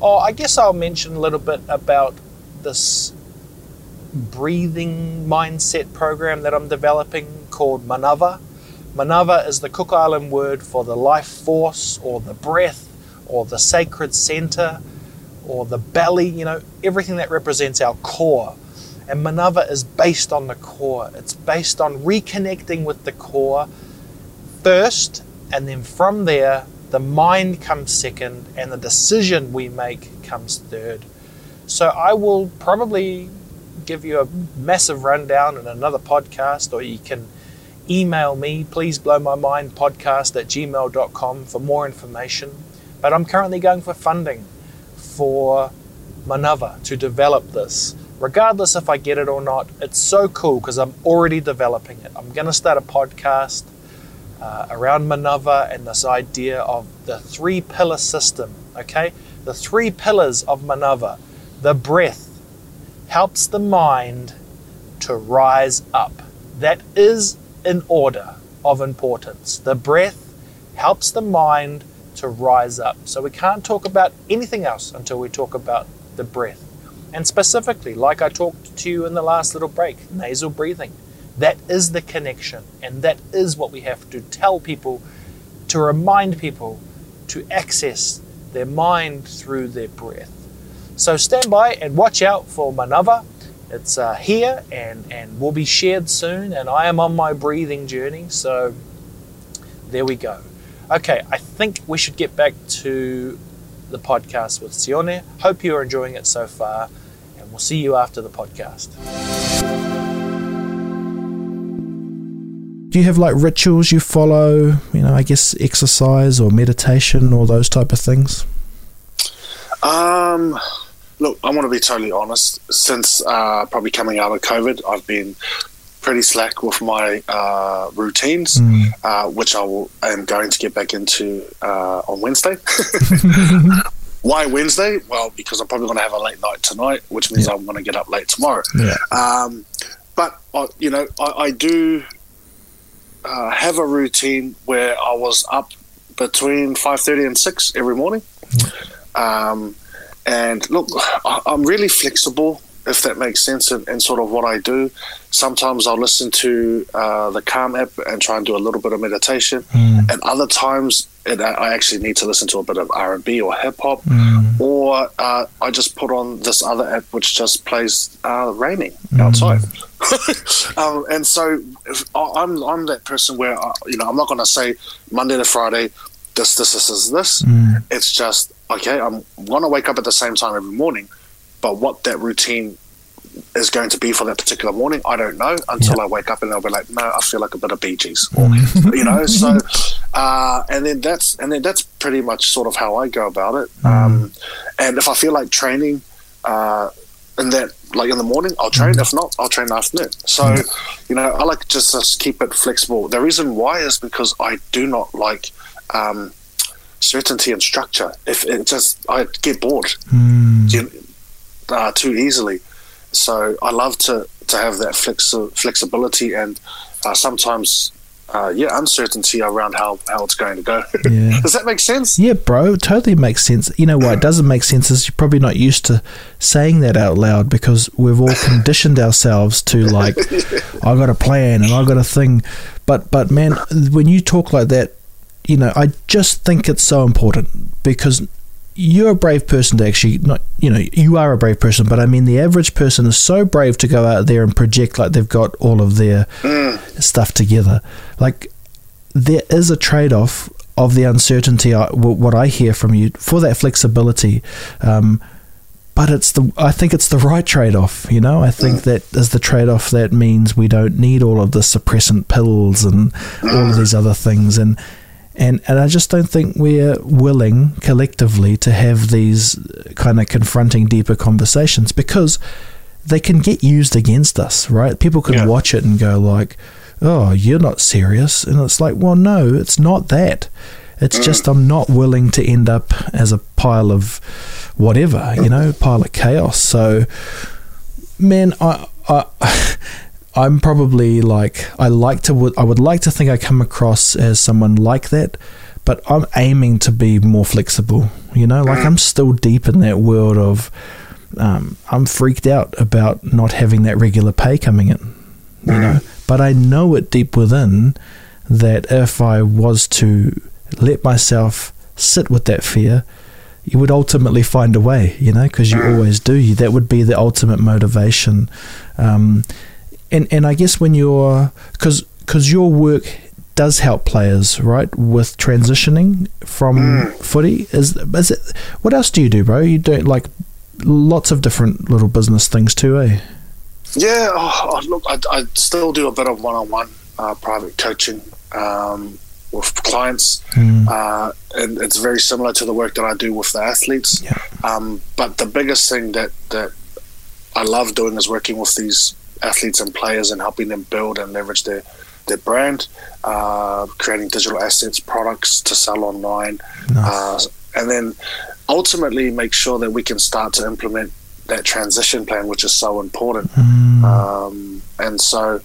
Oh, I guess I'll mention a little bit about this breathing mindset program that I'm developing called Manava. Manava is the Cook Island word for the life force or the breath or the sacred center or the belly, you know, everything that represents our core. And Manava is based on the core. It's based on reconnecting with the core first, and then from there, the mind comes second, and the decision we make comes third. So I will probably give you a massive rundown in another podcast, or you can email me, please blow my mind podcast at gmail.com for more information. But I'm currently going for funding for Manava to develop this. Regardless if I get it or not, it's so cool because I'm already developing it. I'm going to start a podcast uh, around Manava and this idea of the three pillar system. Okay? The three pillars of Manava. The breath helps the mind to rise up. That is in order of importance. The breath helps the mind to rise up. So we can't talk about anything else until we talk about the breath. And specifically, like I talked to you in the last little break, nasal breathing. That is the connection, and that is what we have to tell people to remind people to access their mind through their breath. So stand by and watch out for Manava. It's uh, here and, and will be shared soon. And I am on my breathing journey. So there we go. Okay, I think we should get back to the podcast with Sione. Hope you're enjoying it so far. And we'll see you after the podcast. Do you have like rituals you follow? You know, I guess exercise or meditation or those type of things. Um, look, I want to be totally honest. Since uh, probably coming out of COVID, I've been pretty slack with my uh, routines, mm. uh, which I will, am going to get back into uh, on Wednesday. *laughs* Why Wednesday? Well, because I'm probably going to have a late night tonight, which means yeah. I'm going to get up late tomorrow. Yeah. Um, but uh, you know, I, I do uh, have a routine where I was up between five thirty and six every morning. Um, and look, I, am really flexible, if that makes sense, in, in, sort of what I do. Sometimes I'll listen to uh, the Calm app and try and do a little bit of meditation, mm. and other times it, I actually need to listen to a bit of R and B or hip hop, mm. or uh, I just put on this other app which just plays uh, raining mm. outside. *laughs* um, and so I'm I'm that person where I, uh, you know I'm not going to say Monday to Friday this this this is this. Mm. It's just okay. I'm going to wake up at the same time every morning, but what that routine is going to be for that particular morning, I don't know until I wake up and I'll be like, no, I feel like a bit of Bee Gees, *laughs* or mm. you know. So, uh, and then that's and then that's pretty much sort of how I go about it. Mm. Um, and if I feel like training, uh, and that like in the morning I'll train. If not, I'll train in the afternoon. So, you know, I like just just keep it flexible. The reason why is because I do not like. Um, certainty and structure. If it just, I get bored mm. uh, too easily. So I love to to have that flexi- flexibility and uh, sometimes. Uh, yeah, uncertainty around how, how it's going to go. *laughs* Yeah. Does that make sense? Yeah, bro, totally makes sense. You know why it *clears throat* doesn't make sense is you're probably not used to saying that out loud because we've all conditioned ourselves to like, yeah. *laughs* I got a plan and I've got a thing. But but man, when you talk like that, you know, I just think it's so important because you're a brave person to actually not you know you are a brave person but i mean the average person is so brave to go out there and project like they've got all of their mm. stuff together like there is a trade-off of the uncertainty I, what i hear from you for that flexibility um, but it's the I think it's the right trade-off. You know, I think mm. that is the trade-off that means we don't need all of the suppressant pills and all of mm. these other things. And and and I just don't think we're willing collectively to have these kind of confronting deeper conversations because they can get used against us, right? People can yeah. watch it and go like, "Oh, you're not serious," and it's like, "Well, no, it's not that. It's mm. just I'm not willing to end up as a pile of whatever, you know, pile of chaos." So, man, I. I I'm probably like I like to I would like to think I come across as someone like that, but I'm aiming to be more flexible. You know, like I'm still deep in that world of um, I'm freaked out about not having that regular pay coming in. You know, but I know it deep within that if I was to let myself sit with that fear, you would ultimately find a way. You know, because you always do. That would be the ultimate motivation. Um, and and I guess when you're because because your work does help players right with transitioning from mm. footy is is it what else do you do bro you do like lots of different little business things too eh yeah oh, look I, I, still do a bit of one-on-one uh, private coaching um, with clients mm. uh, and it's very similar to the work that I do with the athletes yeah. um, but the biggest thing that that I love doing is working with these athletes and players and helping them build and leverage their their brand, uh, creating digital assets, products to sell online, nice. uh, and then ultimately make sure that we can start to implement that transition plan, which is so important. Mm. Um, and so,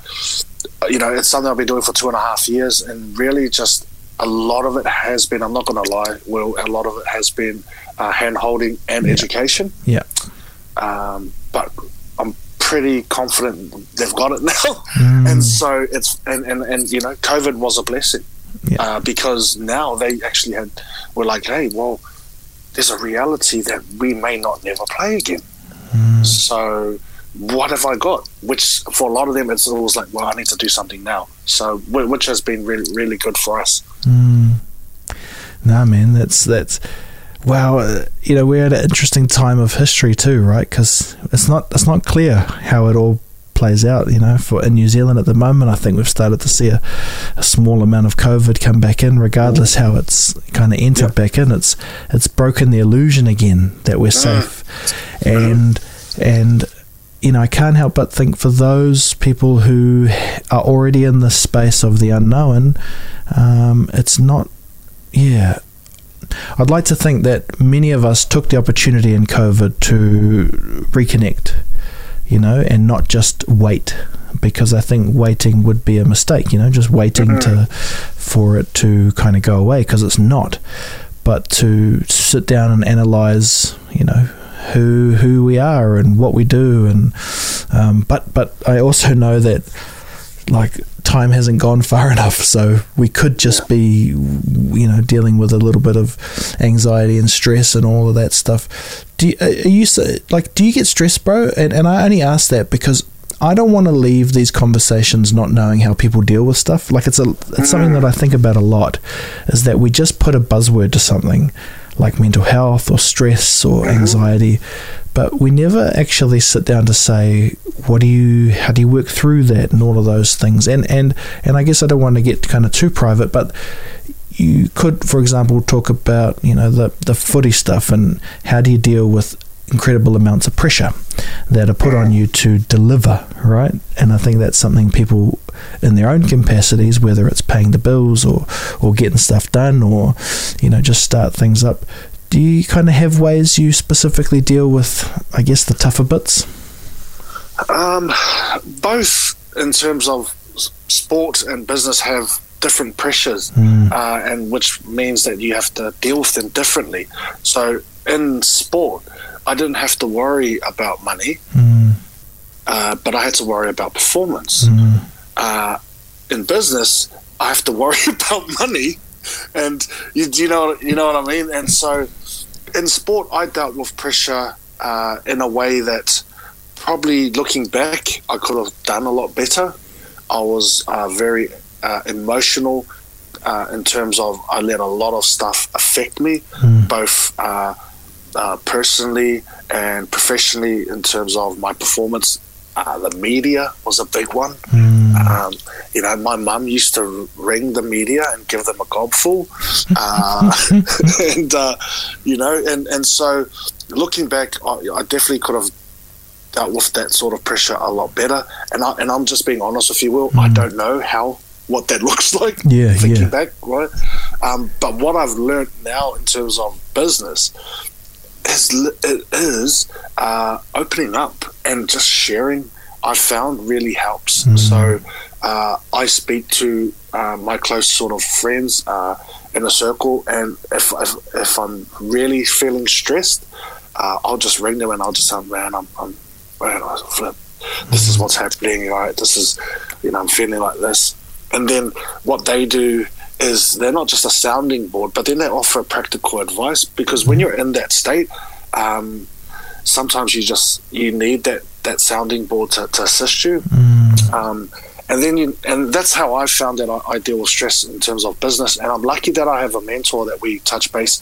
you know, it's something I've been doing for two and a half years, and really just a lot of it has been. I'm not going to lie, well, A lot of it has been uh, hand holding and yeah. education. Yeah. Um, but pretty confident they've got it *laughs* now. Mm. And so it's and, and, and you know, COVID was a blessing. Yeah. Uh, because now they actually had were like, hey, well, there's a reality that we may not never play again. Mm. So what have I got? Which for a lot of them, it's always like, well, I need to do something now. So which has been really really good for us. Mm. No, man, that's that's wow. uh, You know, we're at an interesting time of history too, right? Because it's not it's not clear how it all plays out. You know, for in New Zealand at the moment, I think we've started to see a, a small amount of COVID come back in, regardless how it's kind of entered Yeah. back in. It's it's broken the illusion again that we're safe, and and you know, I can't help but think for those people who are already in the space of the unknown, um, it's not, yeah. I'd like to think that many of us took the opportunity in COVID to reconnect, you know, and not just wait, because I think waiting would be a mistake, you know, just waiting to for it to kind of go away, because it's not. But to sit down and analyze, you know, who who we are and what we do and um, but but I also know that like time hasn't gone far *laughs* enough so we could just be you know dealing with a little bit of anxiety and stress and all of that stuff. Do you, uh, are you like do you get stressed bro? And, and I only ask that because I don't want to leave these conversations not knowing how people deal with stuff. Like it's a it's something that I think about a lot is that we just put a buzzword to something like mental health or stress or mm-hmm. anxiety, but we never actually sit down to say what do you how do you work through that and all of those things. And and and I guess I don't want to get kind of too private, but you could, for example, talk about you know the the footy stuff and how do you deal with incredible amounts of pressure that are put on you to deliver, right? And I think that's something people in their own capacities, whether it's paying the bills or or getting stuff done or you know just start things up. Do you kind of have ways you specifically deal with, I guess, the tougher bits? Um, both in terms of sport and business have different pressures, Mm. uh, and which means that you have to deal with them differently. So in sport, I didn't have to worry about money, Mm, uh, but I had to worry about performance. mm, Uh, in business, I have to worry *laughs* about money, and you, you know you know what I mean. And so, in sport, I dealt with pressure uh, in a way that probably looking back, I could have done a lot better. I was uh, very uh, emotional uh, in terms of I let a lot of stuff affect me, Mm. both uh, uh, personally and professionally, in terms of my performance. Uh, the media was a big one. mm, Um, you know, my mum used to ring the media and give them a gobful, uh, *laughs* and uh, you know, and and so looking back, I, I definitely could have dealt with that sort of pressure a lot better. And I and I'm just being honest, if you will, I don't know how what that *laughs* looks like. Yeah, thinking yeah. back, right? Um, but what I've learned now in terms of business is is uh, opening up and just sharing. I found really helps. So uh, I speak to uh, my close sort of friends uh, in a circle, and if, if if I'm really feeling stressed, uh, I'll just ring them and I'll just say, "Man, I'm, I'm man, I flip. This is what's happening. Right? This is, you know, I'm feeling like this." And then what they do is they're not just a sounding board, but then they offer practical advice because when you're in that state, um, sometimes you just you need that that sounding board to, to assist you. mm, Um, and then you, and that's how I found that I, I deal with stress in terms of business. And I'm lucky that I have a mentor that we touch base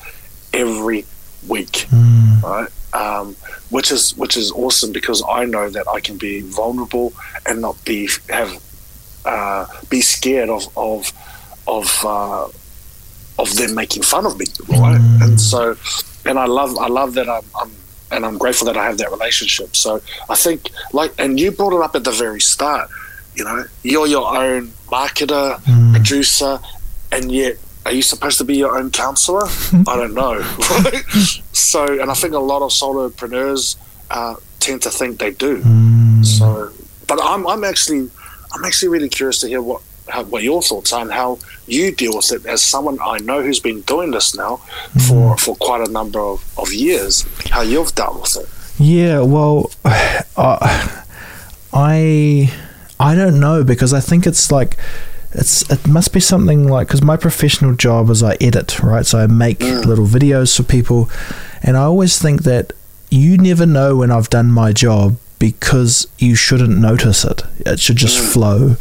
every week, mm, right? Um, which is which is awesome because I know that I can be vulnerable and not be have uh, be scared of of of uh, of them making fun of me, right? Mm. And so, and I love I love that I'm, I'm and I'm grateful that I have that relationship. So I think like, and you brought it up at the very start. You know, you're your own marketer, mm. producer, and yet are you supposed to be your own counselor? *laughs* I don't know. So, and I think a lot of solopreneurs uh, tend to think they do. Mm. So, but I'm, I'm actually, I'm actually really curious to hear what, how, what your thoughts are and how you deal with it as someone I know who's been doing this now for, for quite a number of, of years. How you've dealt with it. Yeah, well, *sighs* uh, I I don't know because I think it's like it's it must be something like because my professional job is I edit, right? So I make little videos for people, and I always think that you never know when I've done my job because you shouldn't notice it. It should just flow.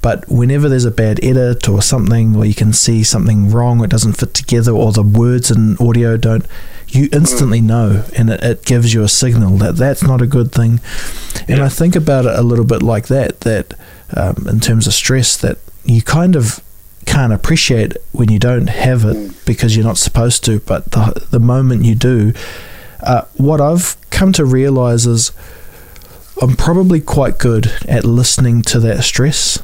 But whenever there's a bad edit or something, or you can see something wrong, it doesn't fit together, or the words and audio don't, you instantly know, and it, it gives you a signal that that's not a good thing. And I think about it a little bit like that. That um, in terms of stress, that you kind of can't appreciate when you don't have it because you're not supposed to. But the the moment you do, uh, what I've come to realize is I'm probably quite good at listening to that stress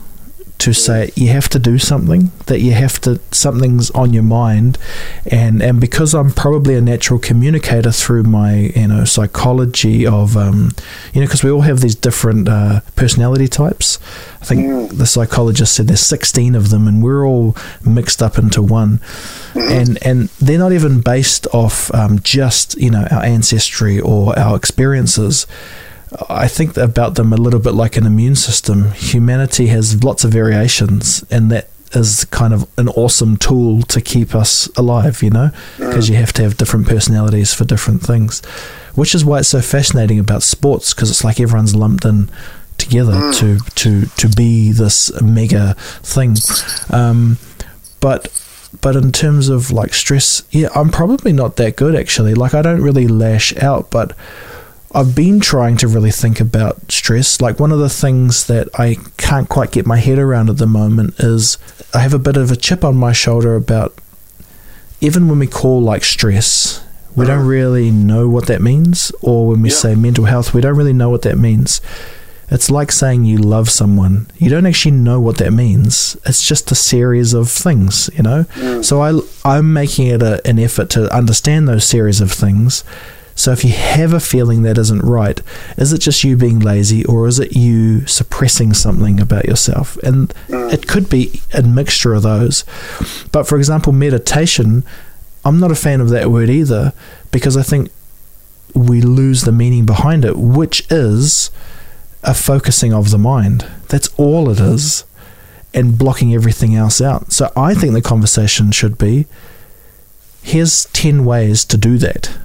to say you have to do something that you have to something's on your mind. And and because I'm probably a natural communicator through my you know psychology of um, you know because we all have these different uh, personality types. I think the psychologist said there's 16 of them and we're all mixed up into one. And and they're not even based off um, just you know our ancestry or our experiences I think about them a little bit like an immune system. Humanity has lots of variations, and that is kind of an awesome tool to keep us alive, you know, because you have to have different personalities for different things, which is why it's so fascinating about sports because it's like everyone's lumped in together to to to be this mega thing. Um, but but in terms of like stress, yeah, I'm probably not that good actually. Like I don't really lash out, but I've been trying to really think about stress. Like one of the things that I can't quite get my head around at the moment is I have a bit of a chip on my shoulder about even when we call like stress, we don't uh-huh. really know what that means. Or when we Yeah. say mental health, we don't really know what that means. It's like saying you love someone. You don't actually know what that means. It's just a series of things, you know? Mm. So I, I'm making it a, an effort to understand those series of things. So if you have a feeling that isn't right, is it just you being lazy or is it you suppressing something about yourself? And it could be a mixture of those. But for example, meditation, I'm not a fan of that word either because I think we lose the meaning behind it, which is a focusing of the mind. That's all it is, and blocking everything else out. So I think the conversation should be here's 10 ways to do that,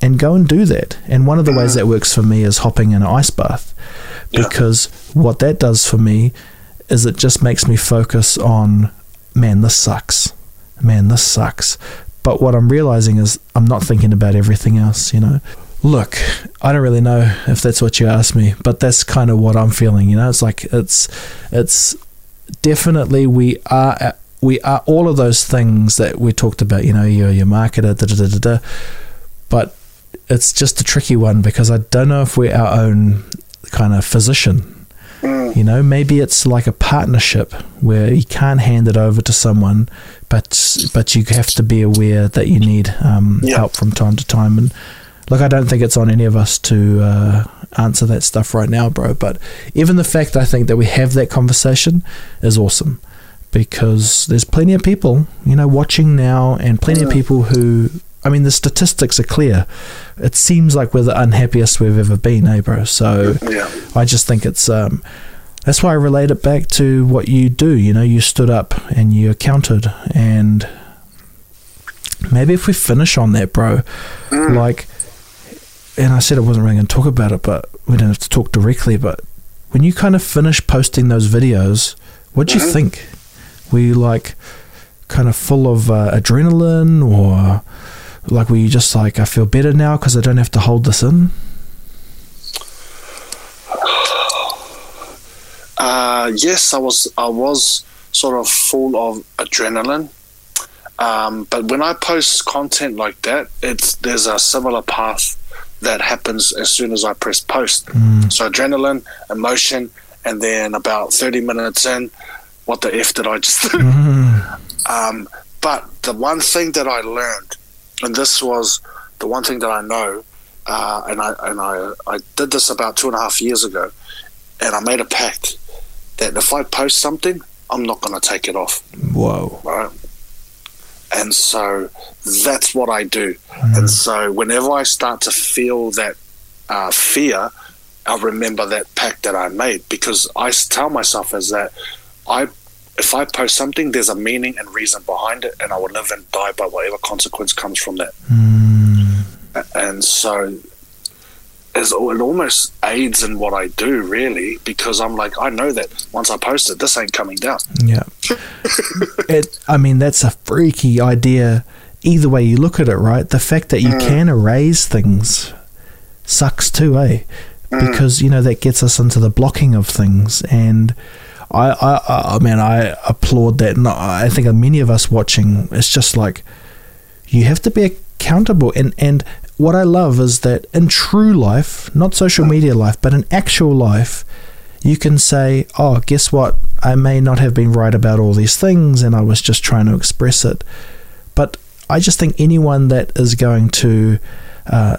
and go and do that. And one of the ways that mm. works for me is hopping in an ice bath, Yeah. because what that does for me is it just makes me focus on, man, this sucks. Man, this sucks. But what I'm realizing is I'm not thinking about everything else, you know. Look, I don't really know if that's what you asked me, but that's kind of what I'm feeling, you know. It's like it's it's definitely we are we are all of those things that we talked about, you know, you're your marketer, da da da da da. But it's just a tricky one because I don't know if we're our own kind of physician. You know, maybe it's like a partnership where you can't hand it over to someone, but but you have to be aware that you need um, Yeah. help from time to time. And look, I don't think it's on any of us to uh, answer that stuff right now, bro. But even the fact I think that we have that conversation is awesome because there's plenty of people, you know, watching now, and plenty of people who. I mean, the statistics are clear. It seems like we're the unhappiest we've ever been, eh, bro? So Yeah. I just think it's um, that's why I relate it back to what you do. You know, you stood up and you accounted, and maybe if we finish on that, bro, like, and I said I wasn't really going to talk about it, but we don't have to talk directly. But when you kind of finish posting those videos, what do you think? Were you like kind of full of uh, adrenaline, or like were you just like I feel better now because I don't have to hold this in? Uh, yes, I was. I was sort of full of adrenaline. Um, but when I post content like that, it's there's a similar path that happens as soon as I press post. So adrenaline, emotion, and then about thirty minutes in, what the f did I just do? Um, but the one thing that I learned, and this was the one thing that I know, uh, and I and I I did this about two and a half years ago, and I made a pact that if I post something, I'm not going to take it off, Whoa. right? And so that's what I do. And so whenever I start to feel that uh, fear, I remember that pact that I made because I tell myself as that I if I post something, there's a meaning and reason behind it, and I will live and die by whatever consequence comes from that. Mm. And so it almost aids in what I do, really, because I'm like, I know that once I post it, this ain't coming down. Yeah. *laughs* it, I mean, that's a freaky idea. Either way you look at it, right? The fact that you mm. can erase things sucks too, eh? Mm. Because, you know, that gets us into the blocking of things. And I, I, I mean, I applaud that. And I think many of us watching, it's just like, you have to be accountable. And, and what I love is that in true life, not social media life, but in actual life, you can say, oh, guess what? I may not have been right about all these things and I was just trying to express it. But I just think anyone that is going to uh,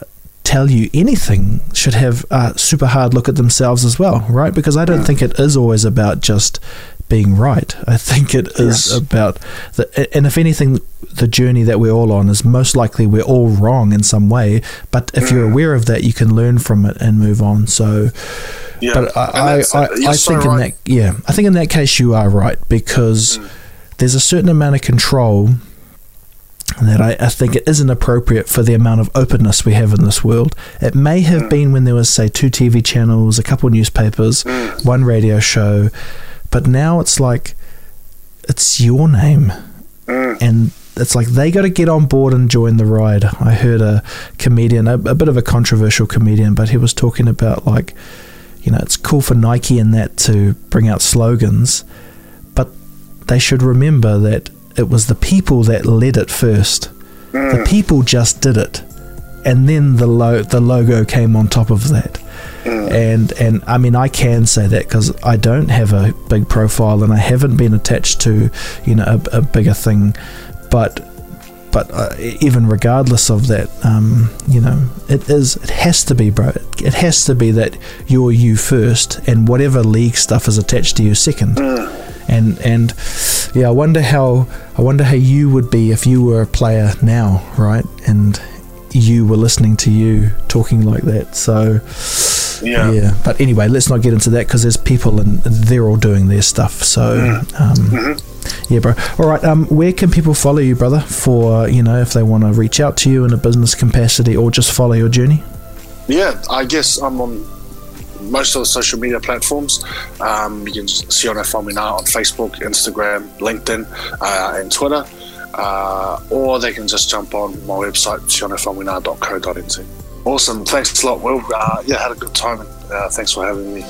tell you anything should have a super hard look at themselves as well, right? Because I don't think it is always about just being right. I think it is yes. about the, and if anything, the journey that we're all on is most likely we're all wrong in some way. But if mm. you're aware of that, you can learn from it and move on. So, yeah. but I, I, I, I so think right. in that, yeah, I think in that case you are right because mm. there's a certain amount of control that I, I, think it isn't appropriate for the amount of openness we have in this world. It may have mm. been when there was, say, two TV channels, a couple newspapers, mm. one radio show, but now it's like it's your name. Mm. And it's like they got to get on board and join the ride. I heard a comedian, a, a, bit of a controversial comedian, but he was talking about like, you know, it's cool for Nike and that to bring out slogans, but they should remember that it was the people that led it first. Mm. The people just did it, and then the lo- the logo came on top of that. Mm. And and I mean I can say that because I don't have a big profile and I haven't been attached to you know a, a bigger thing, but but uh, even regardless of that, um, you know, it is it has to be, bro. It has to be that you're you first, and whatever league stuff is attached to you second. Mm. And and yeah, I wonder how I wonder how you would be if you were a player now, right? And you were listening to you talking like that. So yeah. yeah. But anyway, let's not get into that because there's people and they're all doing their stuff. So, mm. um, mm-hmm. yeah, bro. All right. Um, where can people follow you, brother? For you know, if they want to reach out to you in a business capacity or just follow your journey. Yeah, I guess I'm on most of the social media platforms. Um, you can Sione Faumuina on Facebook, Instagram, LinkedIn, uh, and Twitter. Uh, or they can just jump on my website, sionefaumuina.co.nz. Awesome. Thanks a lot, Will. Uh, yeah, had a good time. Uh, thanks for having me.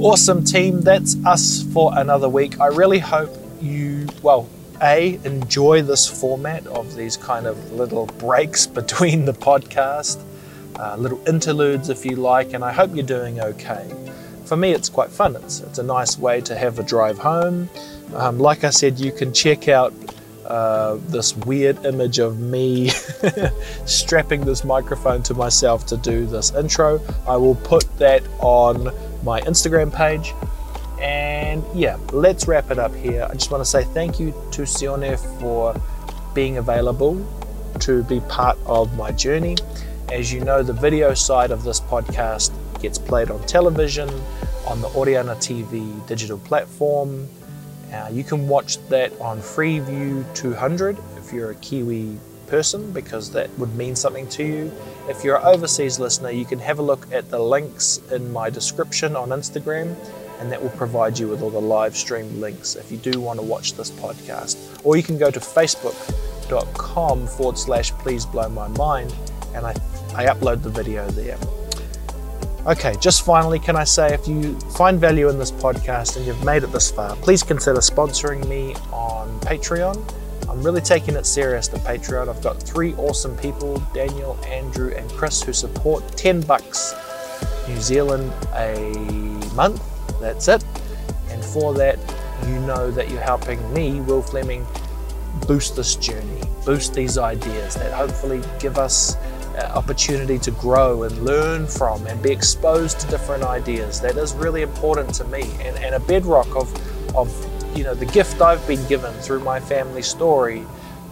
Awesome, team. That's us for another week. I really hope you, well, A, enjoy this format of these kind of little breaks *laughs* between the podcast, uh, little interludes, if you like, and I hope you're doing okay. For me, it's quite fun. It's, it's a nice way to have a drive home. Um, like I said, you can check out uh, this weird image of me *laughs* strapping this microphone to myself to do this intro. I will put that on my Instagram page. And yeah, let's wrap it up here. I just want to say thank you to Sione for being available to be part of my journey. As you know, the video side of this podcast gets played on television, on the Oriana TV digital platform, uh, you can watch that on Freeview 200 if you're a Kiwi person, because that would mean something to you. If you're an overseas listener, you can have a look at the links in my description on Instagram, and that will provide you with all the live stream links if you do want to watch this podcast. Or you can go to facebook.com forward slash please blow my mind, and I, I upload the video there. Okay, just finally, can I say if you find value in this podcast and you've made it this far, please consider sponsoring me on Patreon. I'm really taking it serious, the Patreon. I've got three awesome people Daniel, Andrew, and Chris who support 10 bucks New Zealand a month. That's it. And for that, you know that you're helping me, Will Fleming, boost this journey, boost these ideas that hopefully give us uh, opportunity to grow and learn from and be exposed to different ideas. That is really important to me and, and a bedrock of, of you know the gift I've been given through my family story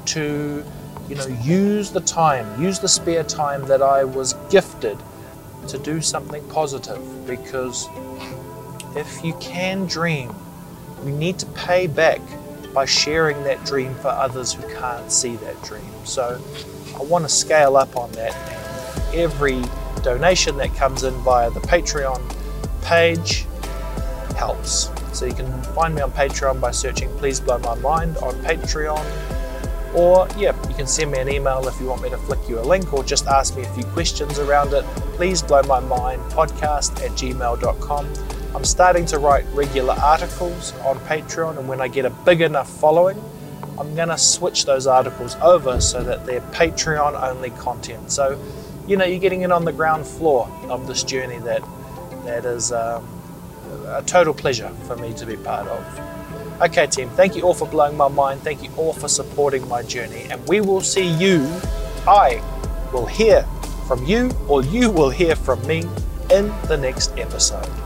to you know use the time, use the spare time that I was gifted to do something positive because if you can dream, you need to pay back by sharing that dream for others who can't see that dream. So I want to scale up on that, every donation that comes in via the Patreon page helps. So you can find me on Patreon by searching Please Blow My Mind on Patreon. Or, yeah, you can send me an email if you want me to flick you a link or just ask me a few questions around it. Please blow my mind podcast at gmail.com. I'm starting to write regular articles on Patreon, and when I get a big enough following, I'm going to switch those articles over so that they're Patreon only content. So, you know, you're getting in on the ground floor of this journey that that is um, a total pleasure for me to be part of. Okay, team, thank you all for blowing my mind. Thank you all for supporting my journey. And we will see you, I will hear from you, or you will hear from me in the next episode.